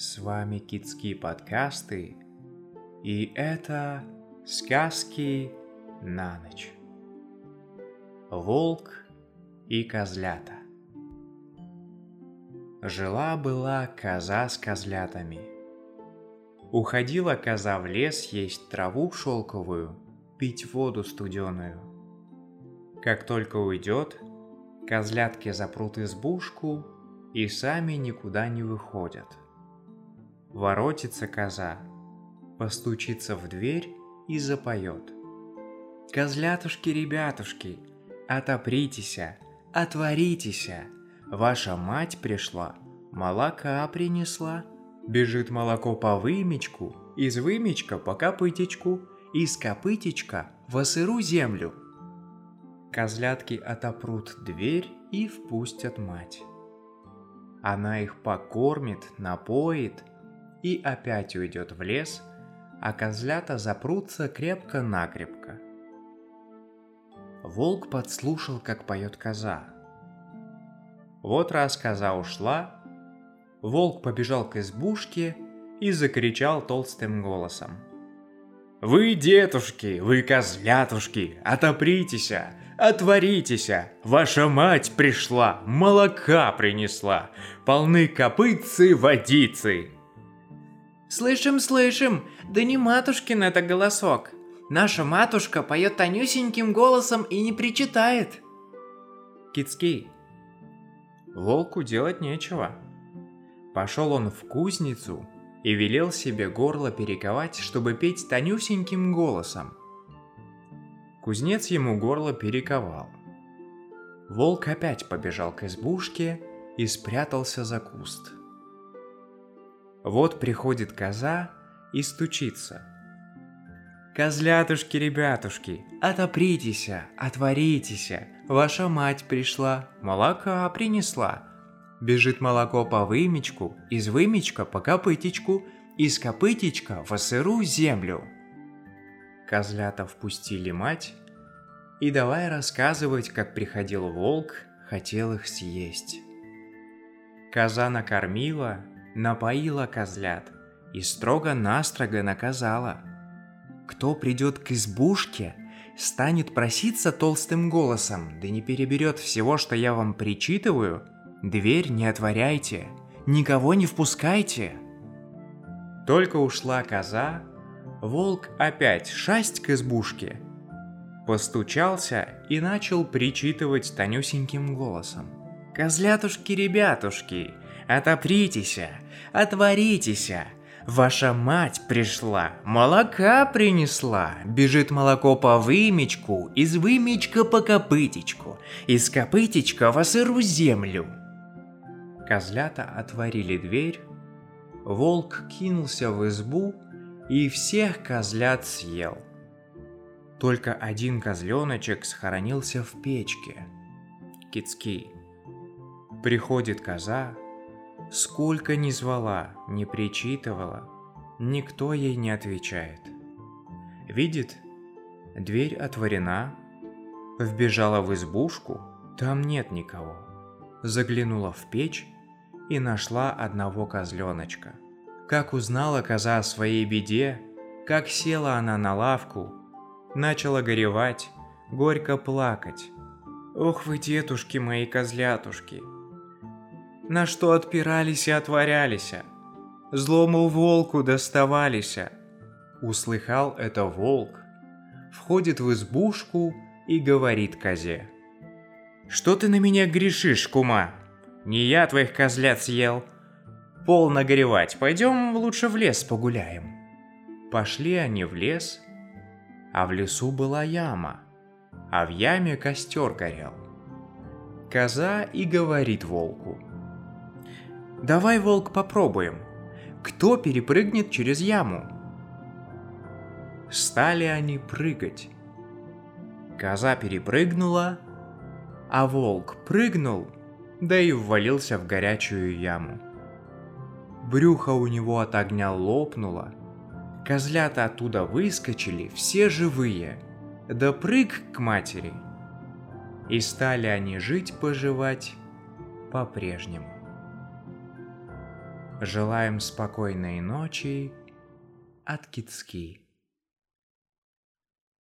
С вами Китские подкасты, и это сказки на ночь. Волк и козлята. Жила-была коза с козлятами. Уходила коза в лес есть траву шелковую, пить воду студеную. Как только уйдет, козлятки запрут избушку и сами никуда не выходят. Воротится коза, постучится в дверь и запоет. Козлятушки, ребятушки, отопритеся, отворитеся, ваша мать пришла, молока принесла. Бежит молоко по вымечку, из вымечка по копытечку, из копытечка в сыру землю. Козлятки отопрут дверь и впустят мать. Она их покормит, напоит и опять уйдет в лес, а козлята запрутся крепко-накрепко. Волк подслушал, как поет коза. Вот раз коза ушла, волк побежал к избушке и закричал толстым голосом. «Вы, детушки, вы, козлятушки, отопритесь, Отворитесь, ваша мать пришла, молока принесла, полны копытцы водицы. Слышим, слышим, да не матушкин это голосок. Наша матушка поет тонюсеньким голосом и не причитает. Кицкий. Волку делать нечего. Пошел он в кузницу и велел себе горло перековать, чтобы петь тонюсеньким голосом. Кузнец ему горло перековал. Волк опять побежал к избушке и спрятался за куст. Вот приходит коза и стучится. «Козлятушки, ребятушки, отопритесь, отворитесь, ваша мать пришла, молока принесла». Бежит молоко по вымечку, из вымечка по копытечку, из копытечка в сыру землю – Козлята впустили мать и давай рассказывать, как приходил волк, хотел их съесть. Коза накормила, напоила козлят и строго-настрого наказала. Кто придет к избушке, станет проситься толстым голосом, да не переберет всего, что я вам причитываю, дверь не отворяйте, никого не впускайте. Только ушла коза, волк опять шасть к избушке. Постучался и начал причитывать тонюсеньким голосом. «Козлятушки-ребятушки, отопритесь, отворитесь, Ваша мать пришла, молока принесла, бежит молоко по вымечку, из вымечка по копытечку, из копытечка в сыру землю. Козлята отворили дверь, волк кинулся в избу и всех козлят съел. Только один козленочек схоронился в печке. Кицкий. Приходит коза, сколько ни звала, не причитывала, никто ей не отвечает. Видит, дверь отворена, вбежала в избушку, там нет никого. Заглянула в печь и нашла одного козленочка – как узнала коза о своей беде, как села она на лавку, начала горевать, горько плакать. Ох вы, детушки мои козлятушки! На что отпирались и отворялись, злому волку доставались. Услыхал это волк, входит в избушку и говорит козе. «Что ты на меня грешишь, кума? Не я твоих козлят съел, Полно горевать, пойдем лучше в лес погуляем. Пошли они в лес, а в лесу была яма, а в яме костер горел. Коза и говорит волку. «Давай, волк, попробуем. Кто перепрыгнет через яму?» Стали они прыгать. Коза перепрыгнула, а волк прыгнул, да и ввалился в горячую яму. Брюхо у него от огня лопнуло. Козлята оттуда выскочили, все живые. Да прыг к матери. И стали они жить-поживать по-прежнему. Желаем спокойной ночи от Кицки.